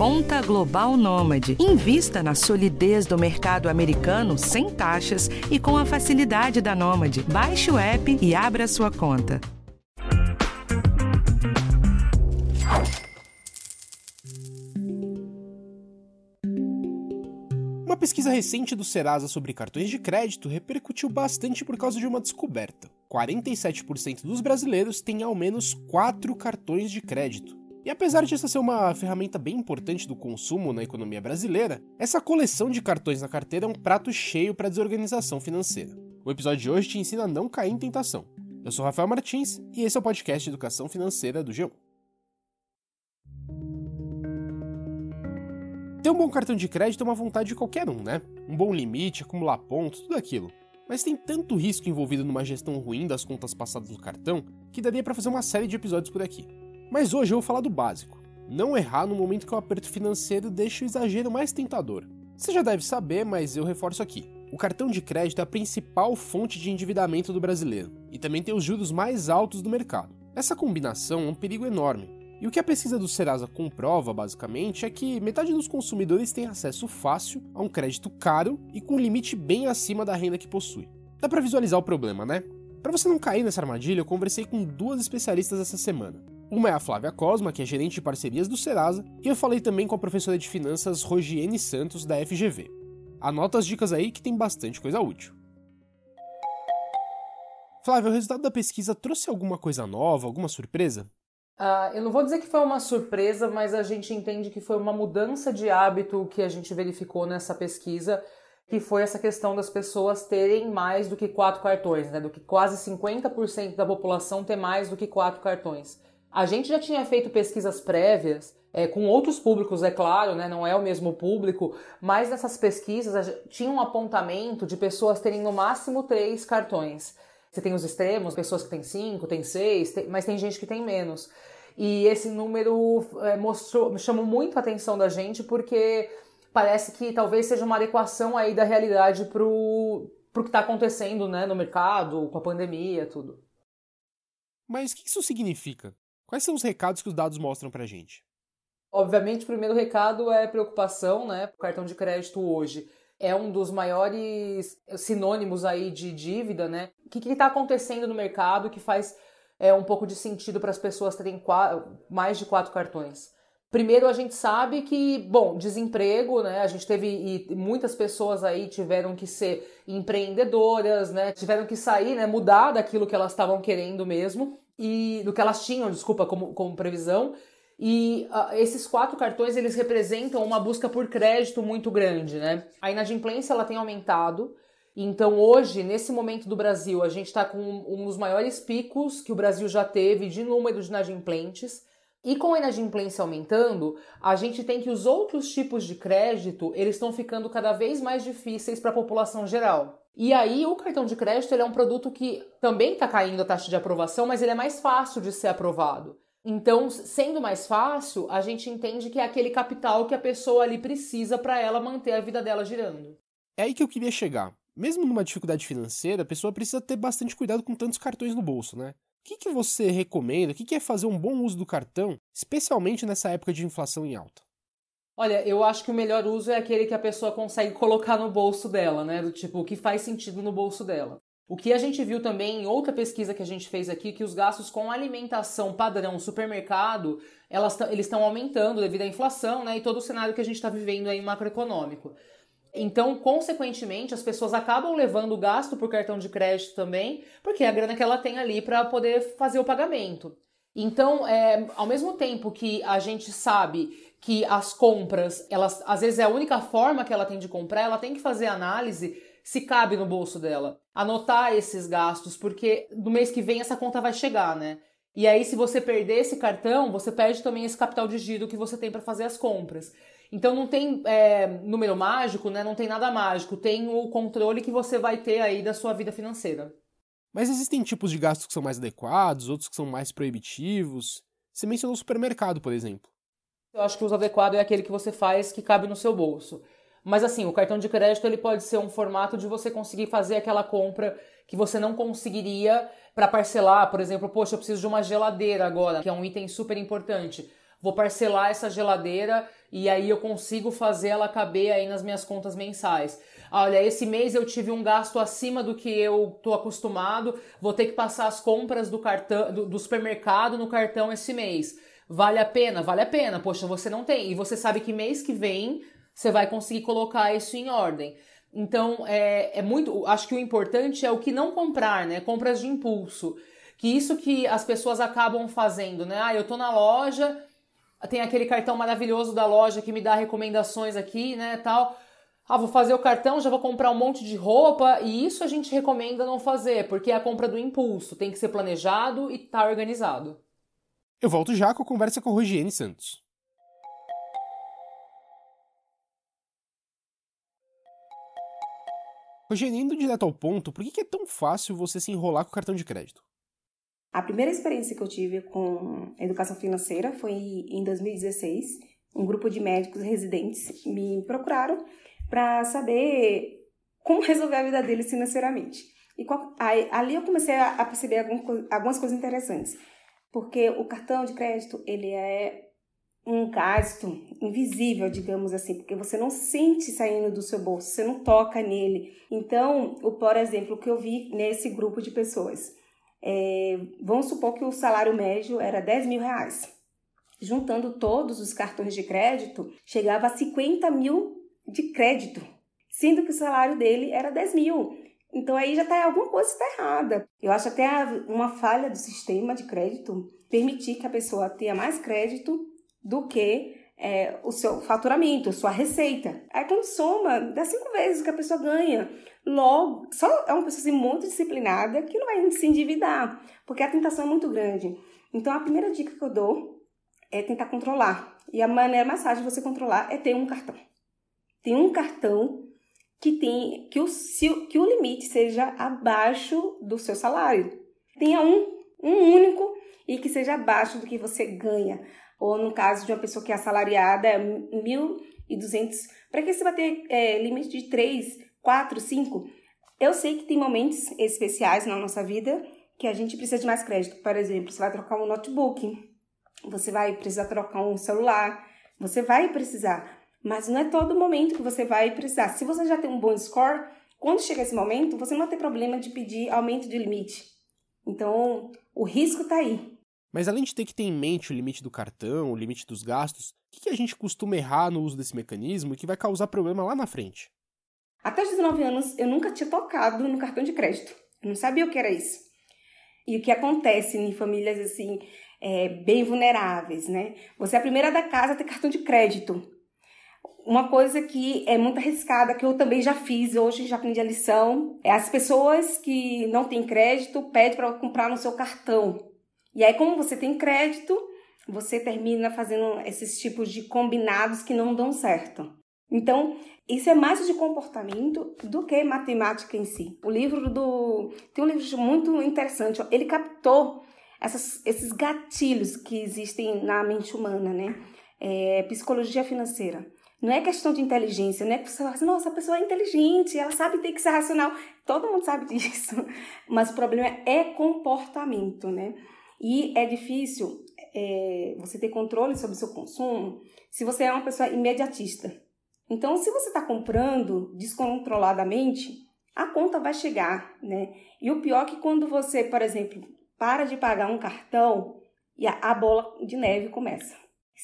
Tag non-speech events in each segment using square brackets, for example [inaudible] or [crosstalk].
Conta Global Nômade. Invista na solidez do mercado americano sem taxas e com a facilidade da Nômade. Baixe o app e abra sua conta. Uma pesquisa recente do Serasa sobre cartões de crédito repercutiu bastante por causa de uma descoberta. 47% dos brasileiros têm ao menos 4 cartões de crédito. E apesar de essa ser uma ferramenta bem importante do consumo na economia brasileira, essa coleção de cartões na carteira é um prato cheio para desorganização financeira. O episódio de hoje te ensina a não cair em tentação. Eu sou Rafael Martins e esse é o podcast Educação Financeira do G1. Ter um bom cartão de crédito é uma vontade de qualquer um, né? Um bom limite, acumular pontos, tudo aquilo. Mas tem tanto risco envolvido numa gestão ruim das contas passadas do cartão que daria para fazer uma série de episódios por aqui. Mas hoje eu vou falar do básico. Não errar no momento que o aperto financeiro deixa o exagero mais tentador. Você já deve saber, mas eu reforço aqui. O cartão de crédito é a principal fonte de endividamento do brasileiro e também tem os juros mais altos do mercado. Essa combinação é um perigo enorme, e o que a pesquisa do Serasa comprova, basicamente, é que metade dos consumidores tem acesso fácil a um crédito caro e com um limite bem acima da renda que possui. Dá para visualizar o problema, né? Para você não cair nessa armadilha, eu conversei com duas especialistas essa semana. Uma é a Flávia Cosma, que é gerente de parcerias do Serasa, e eu falei também com a professora de finanças Rogiene Santos, da FGV. Anota as dicas aí que tem bastante coisa útil. Flávia, o resultado da pesquisa trouxe alguma coisa nova, alguma surpresa? Uh, eu não vou dizer que foi uma surpresa, mas a gente entende que foi uma mudança de hábito que a gente verificou nessa pesquisa, que foi essa questão das pessoas terem mais do que quatro cartões, né? Do que quase 50% da população ter mais do que quatro cartões. A gente já tinha feito pesquisas prévias é, com outros públicos, é claro, né? Não é o mesmo público, mas nessas pesquisas tinha um apontamento de pessoas terem no máximo três cartões. Você tem os extremos, pessoas que têm cinco, tem seis, tem, mas tem gente que tem menos. E esse número é, mostrou, chamou muito a atenção da gente porque parece que talvez seja uma adequação aí da realidade pro, pro que está acontecendo né, no mercado, com a pandemia, tudo. Mas o que isso significa? Quais são os recados que os dados mostram pra gente? Obviamente, o primeiro recado é preocupação, né? O cartão de crédito hoje é um dos maiores sinônimos aí de dívida, né? O que está acontecendo no mercado que faz é, um pouco de sentido para as pessoas terem quatro, mais de quatro cartões? Primeiro, a gente sabe que, bom, desemprego, né? A gente teve e muitas pessoas aí tiveram que ser empreendedoras, né? Tiveram que sair, né? Mudar daquilo que elas estavam querendo mesmo e do que elas tinham, desculpa, como, como previsão e uh, esses quatro cartões eles representam uma busca por crédito muito grande, né? A inadimplência ela tem aumentado. Então hoje, nesse momento do Brasil, a gente está com um dos maiores picos que o Brasil já teve de número de inadimplentes. E com a inadimplência aumentando, a gente tem que os outros tipos de crédito eles estão ficando cada vez mais difíceis para a população geral. E aí o cartão de crédito ele é um produto que também está caindo a taxa de aprovação, mas ele é mais fácil de ser aprovado. Então, sendo mais fácil, a gente entende que é aquele capital que a pessoa ali precisa para ela manter a vida dela girando. É aí que eu queria chegar. Mesmo numa dificuldade financeira, a pessoa precisa ter bastante cuidado com tantos cartões no bolso, né? O que, que você recomenda? O que, que é fazer um bom uso do cartão, especialmente nessa época de inflação em alta? Olha, eu acho que o melhor uso é aquele que a pessoa consegue colocar no bolso dela, né? Do tipo, o que faz sentido no bolso dela. O que a gente viu também em outra pesquisa que a gente fez aqui, que os gastos com alimentação padrão supermercado, elas, eles estão aumentando devido à inflação, né? E todo o cenário que a gente está vivendo aí macroeconômico. Então, consequentemente, as pessoas acabam levando o gasto por cartão de crédito também, porque é a grana que ela tem ali para poder fazer o pagamento. Então, é, ao mesmo tempo que a gente sabe que as compras, elas às vezes é a única forma que ela tem de comprar, ela tem que fazer análise se cabe no bolso dela. Anotar esses gastos, porque no mês que vem essa conta vai chegar, né? E aí, se você perder esse cartão, você perde também esse capital de giro que você tem para fazer as compras. Então não tem é, número mágico, né? Não tem nada mágico. Tem o controle que você vai ter aí da sua vida financeira. Mas existem tipos de gastos que são mais adequados, outros que são mais proibitivos. Você mencionou o supermercado, por exemplo. Eu acho que o adequado é aquele que você faz que cabe no seu bolso. Mas assim, o cartão de crédito ele pode ser um formato de você conseguir fazer aquela compra que você não conseguiria para parcelar, por exemplo, poxa, eu preciso de uma geladeira agora, que é um item super importante. Vou parcelar essa geladeira e aí eu consigo fazer ela caber aí nas minhas contas mensais. Olha, esse mês eu tive um gasto acima do que eu tô acostumado, vou ter que passar as compras do cartão do, do supermercado no cartão esse mês. Vale a pena? Vale a pena. Poxa, você não tem. E você sabe que mês que vem você vai conseguir colocar isso em ordem. Então, é, é muito. Acho que o importante é o que não comprar, né? Compras de impulso. Que isso que as pessoas acabam fazendo, né? Ah, eu tô na loja, tem aquele cartão maravilhoso da loja que me dá recomendações aqui, né, tal. Ah, vou fazer o cartão, já vou comprar um monte de roupa, e isso a gente recomenda não fazer, porque é a compra do impulso, tem que ser planejado e tá organizado. Eu volto já com a conversa com Rogiene Santos. Rogiene, indo direto ao ponto, por que é tão fácil você se enrolar com o cartão de crédito? A primeira experiência que eu tive com educação financeira foi em 2016. Um grupo de médicos residentes me procuraram para saber como resolver a vida deles financeiramente. E aí, ali eu comecei a perceber algumas coisas interessantes, porque o cartão de crédito ele é um gasto invisível, digamos assim, porque você não sente saindo do seu bolso, você não toca nele. Então, o por exemplo, que eu vi nesse grupo de pessoas, é, vamos supor que o salário médio era 10 mil reais. Juntando todos os cartões de crédito, chegava a 50 mil de crédito, sendo que o salário dele era 10 mil. Então aí já está alguma coisa está errada. Eu acho até uma falha do sistema de crédito permitir que a pessoa tenha mais crédito do que é, o seu faturamento, sua receita. Aí quando soma, dá cinco vezes que a pessoa ganha. Logo, só é uma pessoa assim, muito disciplinada que não vai se endividar, porque a tentação é muito grande. Então, a primeira dica que eu dou é tentar controlar. E a maneira mais fácil de você controlar é ter um cartão. Tem um cartão que tem que o, que o limite seja abaixo do seu salário. Tenha um, um e que seja abaixo do que você ganha. Ou no caso de uma pessoa que é assalariada, é 1.200. Para que você vai ter é, limite de 3, 4, 5. Eu sei que tem momentos especiais na nossa vida que a gente precisa de mais crédito. Por exemplo, você vai trocar um notebook, você vai precisar trocar um celular, você vai precisar. Mas não é todo momento que você vai precisar. Se você já tem um bom score, quando chega esse momento, você não vai ter problema de pedir aumento de limite. Então, o risco está aí. Mas além de ter que ter em mente o limite do cartão, o limite dos gastos, o que a gente costuma errar no uso desse mecanismo e que vai causar problema lá na frente? Até os 19 anos eu nunca tinha tocado no cartão de crédito. Eu não sabia o que era isso. E o que acontece em famílias assim, é, bem vulneráveis, né? Você é a primeira da casa a ter cartão de crédito. Uma coisa que é muito arriscada, que eu também já fiz, hoje já aprendi a lição, é as pessoas que não têm crédito pedem para comprar no seu cartão. E aí, como você tem crédito, você termina fazendo esses tipos de combinados que não dão certo. Então, isso é mais de comportamento do que matemática em si. O livro do. Tem um livro muito interessante, ele captou essas, esses gatilhos que existem na mente humana, né? É, psicologia financeira. Não é questão de inteligência, não é que você fala assim, nossa, a pessoa é inteligente, ela sabe ter que ser racional. Todo mundo sabe [laughs] disso. Mas o problema é comportamento, né? E é difícil é, você ter controle sobre o seu consumo se você é uma pessoa imediatista. Então, se você está comprando descontroladamente, a conta vai chegar, né? E o pior é que quando você, por exemplo, para de pagar um cartão e a, a bola de neve começa.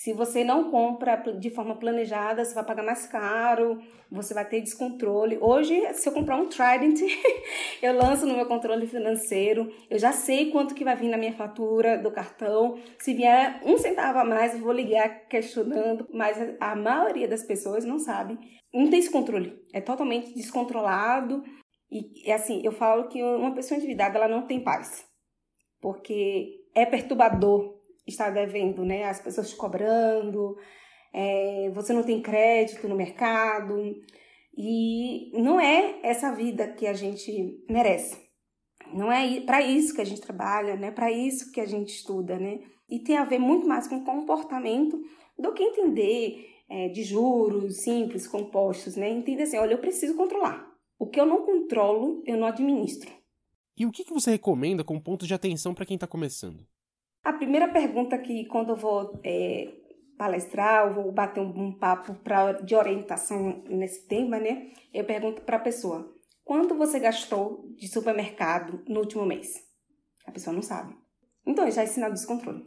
Se você não compra de forma planejada, você vai pagar mais caro, você vai ter descontrole. Hoje, se eu comprar um Trident, [laughs] eu lanço no meu controle financeiro, eu já sei quanto que vai vir na minha fatura do cartão. Se vier um centavo a mais, eu vou ligar questionando, mas a maioria das pessoas não sabe. Não tem esse controle, é totalmente descontrolado. E assim, eu falo que uma pessoa endividada, ela não tem paz. Porque é perturbador está devendo, né? As pessoas te cobrando, é, você não tem crédito no mercado. E não é essa vida que a gente merece. Não é para isso que a gente trabalha, né? Para isso que a gente estuda, né? E tem a ver muito mais com comportamento do que entender é, de juros simples, compostos, né? Entender assim, olha, eu preciso controlar. O que eu não controlo, eu não administro. E o que você recomenda como ponto de atenção para quem está começando? A primeira pergunta que, quando eu vou é, palestrar, ou vou bater um, um papo pra, de orientação nesse tema, né? Eu pergunto para a pessoa: quanto você gastou de supermercado no último mês? A pessoa não sabe. Então, já é sinal de descontrole.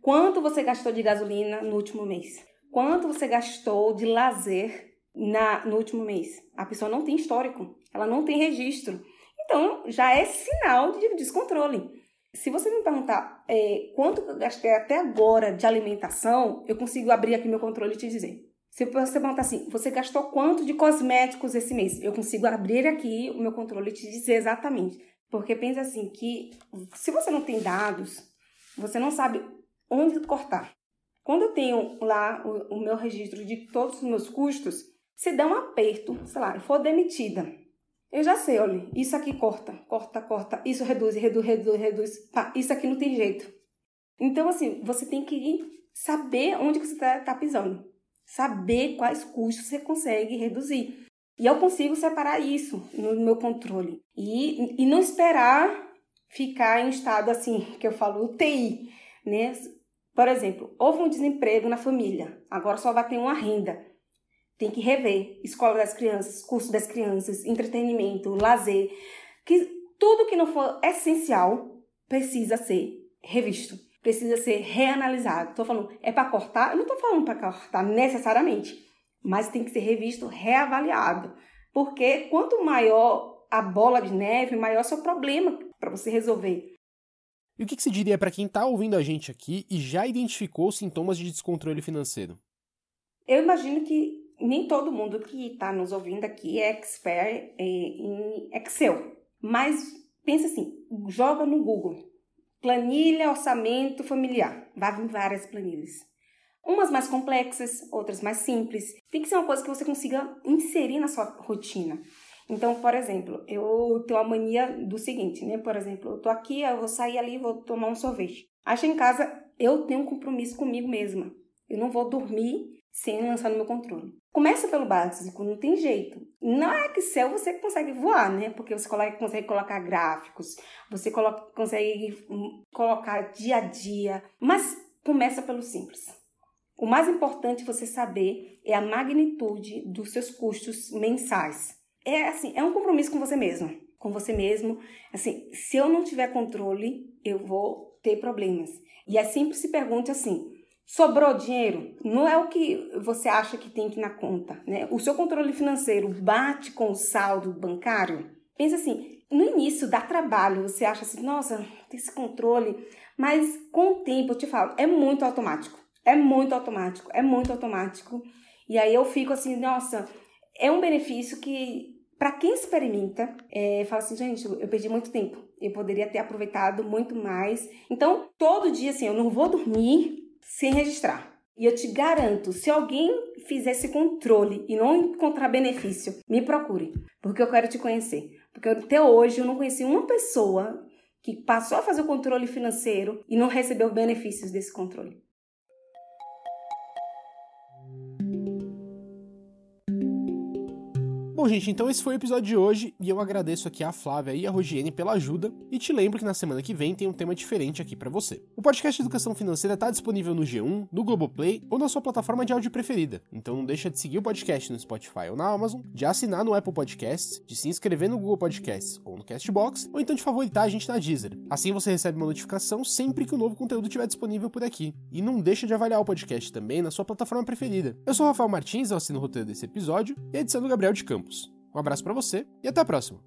Quanto você gastou de gasolina no último mês? Quanto você gastou de lazer na, no último mês? A pessoa não tem histórico, ela não tem registro. Então, já é sinal de descontrole. Se você me perguntar é, quanto eu gastei até agora de alimentação, eu consigo abrir aqui meu controle e te dizer. Se você perguntar assim, você gastou quanto de cosméticos esse mês? Eu consigo abrir aqui o meu controle e te dizer exatamente. Porque pensa assim que se você não tem dados, você não sabe onde cortar. Quando eu tenho lá o, o meu registro de todos os meus custos, se der um aperto, sei lá, eu for demitida, eu já sei, olha, isso aqui corta, corta, corta, isso reduz, reduz, reduz, reduz, pá, isso aqui não tem jeito. Então, assim, você tem que saber onde você está tá pisando, saber quais custos você consegue reduzir. E eu consigo separar isso no meu controle. E, e não esperar ficar em estado assim, que eu falo UTI, né? Por exemplo, houve um desemprego na família, agora só vai ter uma renda tem que rever escola das crianças, curso das crianças, entretenimento, lazer, que tudo que não for essencial precisa ser revisto, precisa ser reanalisado. Estou falando, é para cortar? Eu não estou falando para cortar necessariamente, mas tem que ser revisto, reavaliado, porque quanto maior a bola de neve, maior o seu problema para você resolver. E o que, que você diria para quem está ouvindo a gente aqui e já identificou sintomas de descontrole financeiro? Eu imagino que nem todo mundo que está nos ouvindo aqui é expert é, em Excel. Mas pensa assim, joga no Google. Planilha, orçamento familiar. Vai vir várias planilhas. Umas mais complexas, outras mais simples. Tem que ser uma coisa que você consiga inserir na sua rotina. Então, por exemplo, eu tenho a mania do seguinte, né? Por exemplo, eu tô aqui, eu vou sair ali, vou tomar um sorvete. Acho em casa, eu tenho um compromisso comigo mesma. Eu não vou dormir sem lançar no meu controle. Começa pelo básico, não tem jeito. Na Excel você consegue voar, né? Porque você consegue colocar gráficos, você coloca, consegue hum, colocar dia a dia, mas começa pelo simples. O mais importante você saber é a magnitude dos seus custos mensais. É assim, é um compromisso com você mesmo, com você mesmo. Assim, se eu não tiver controle, eu vou ter problemas. E é sempre se pergunte assim: Sobrou dinheiro? Não é o que você acha que tem que na conta, né? O seu controle financeiro bate com o saldo bancário? Pensa assim, no início dá trabalho, você acha assim, nossa, tem esse controle, mas com o tempo, eu te falo, é muito automático. É muito automático, é muito automático. E aí eu fico assim, nossa, é um benefício que, para quem experimenta, é, fala assim, gente, eu perdi muito tempo. Eu poderia ter aproveitado muito mais. Então, todo dia, assim, eu não vou dormir sem registrar. E eu te garanto, se alguém fizer esse controle e não encontrar benefício, me procure, porque eu quero te conhecer. Porque até hoje eu não conheci uma pessoa que passou a fazer o controle financeiro e não recebeu benefícios desse controle. Bom, gente, então esse foi o episódio de hoje e eu agradeço aqui a Flávia e a Rogiene pela ajuda e te lembro que na semana que vem tem um tema diferente aqui para você. O podcast Educação Financeira está disponível no G1, no Globoplay ou na sua plataforma de áudio preferida. Então não deixa de seguir o podcast no Spotify ou na Amazon, de assinar no Apple Podcasts, de se inscrever no Google Podcasts ou no Castbox, ou então de favoritar a gente na Deezer. Assim você recebe uma notificação sempre que o novo conteúdo estiver disponível por aqui. E não deixa de avaliar o podcast também na sua plataforma preferida. Eu sou o Rafael Martins, eu assino o roteiro desse episódio e a edição do Gabriel de Campos. Um abraço para você e até a próxima.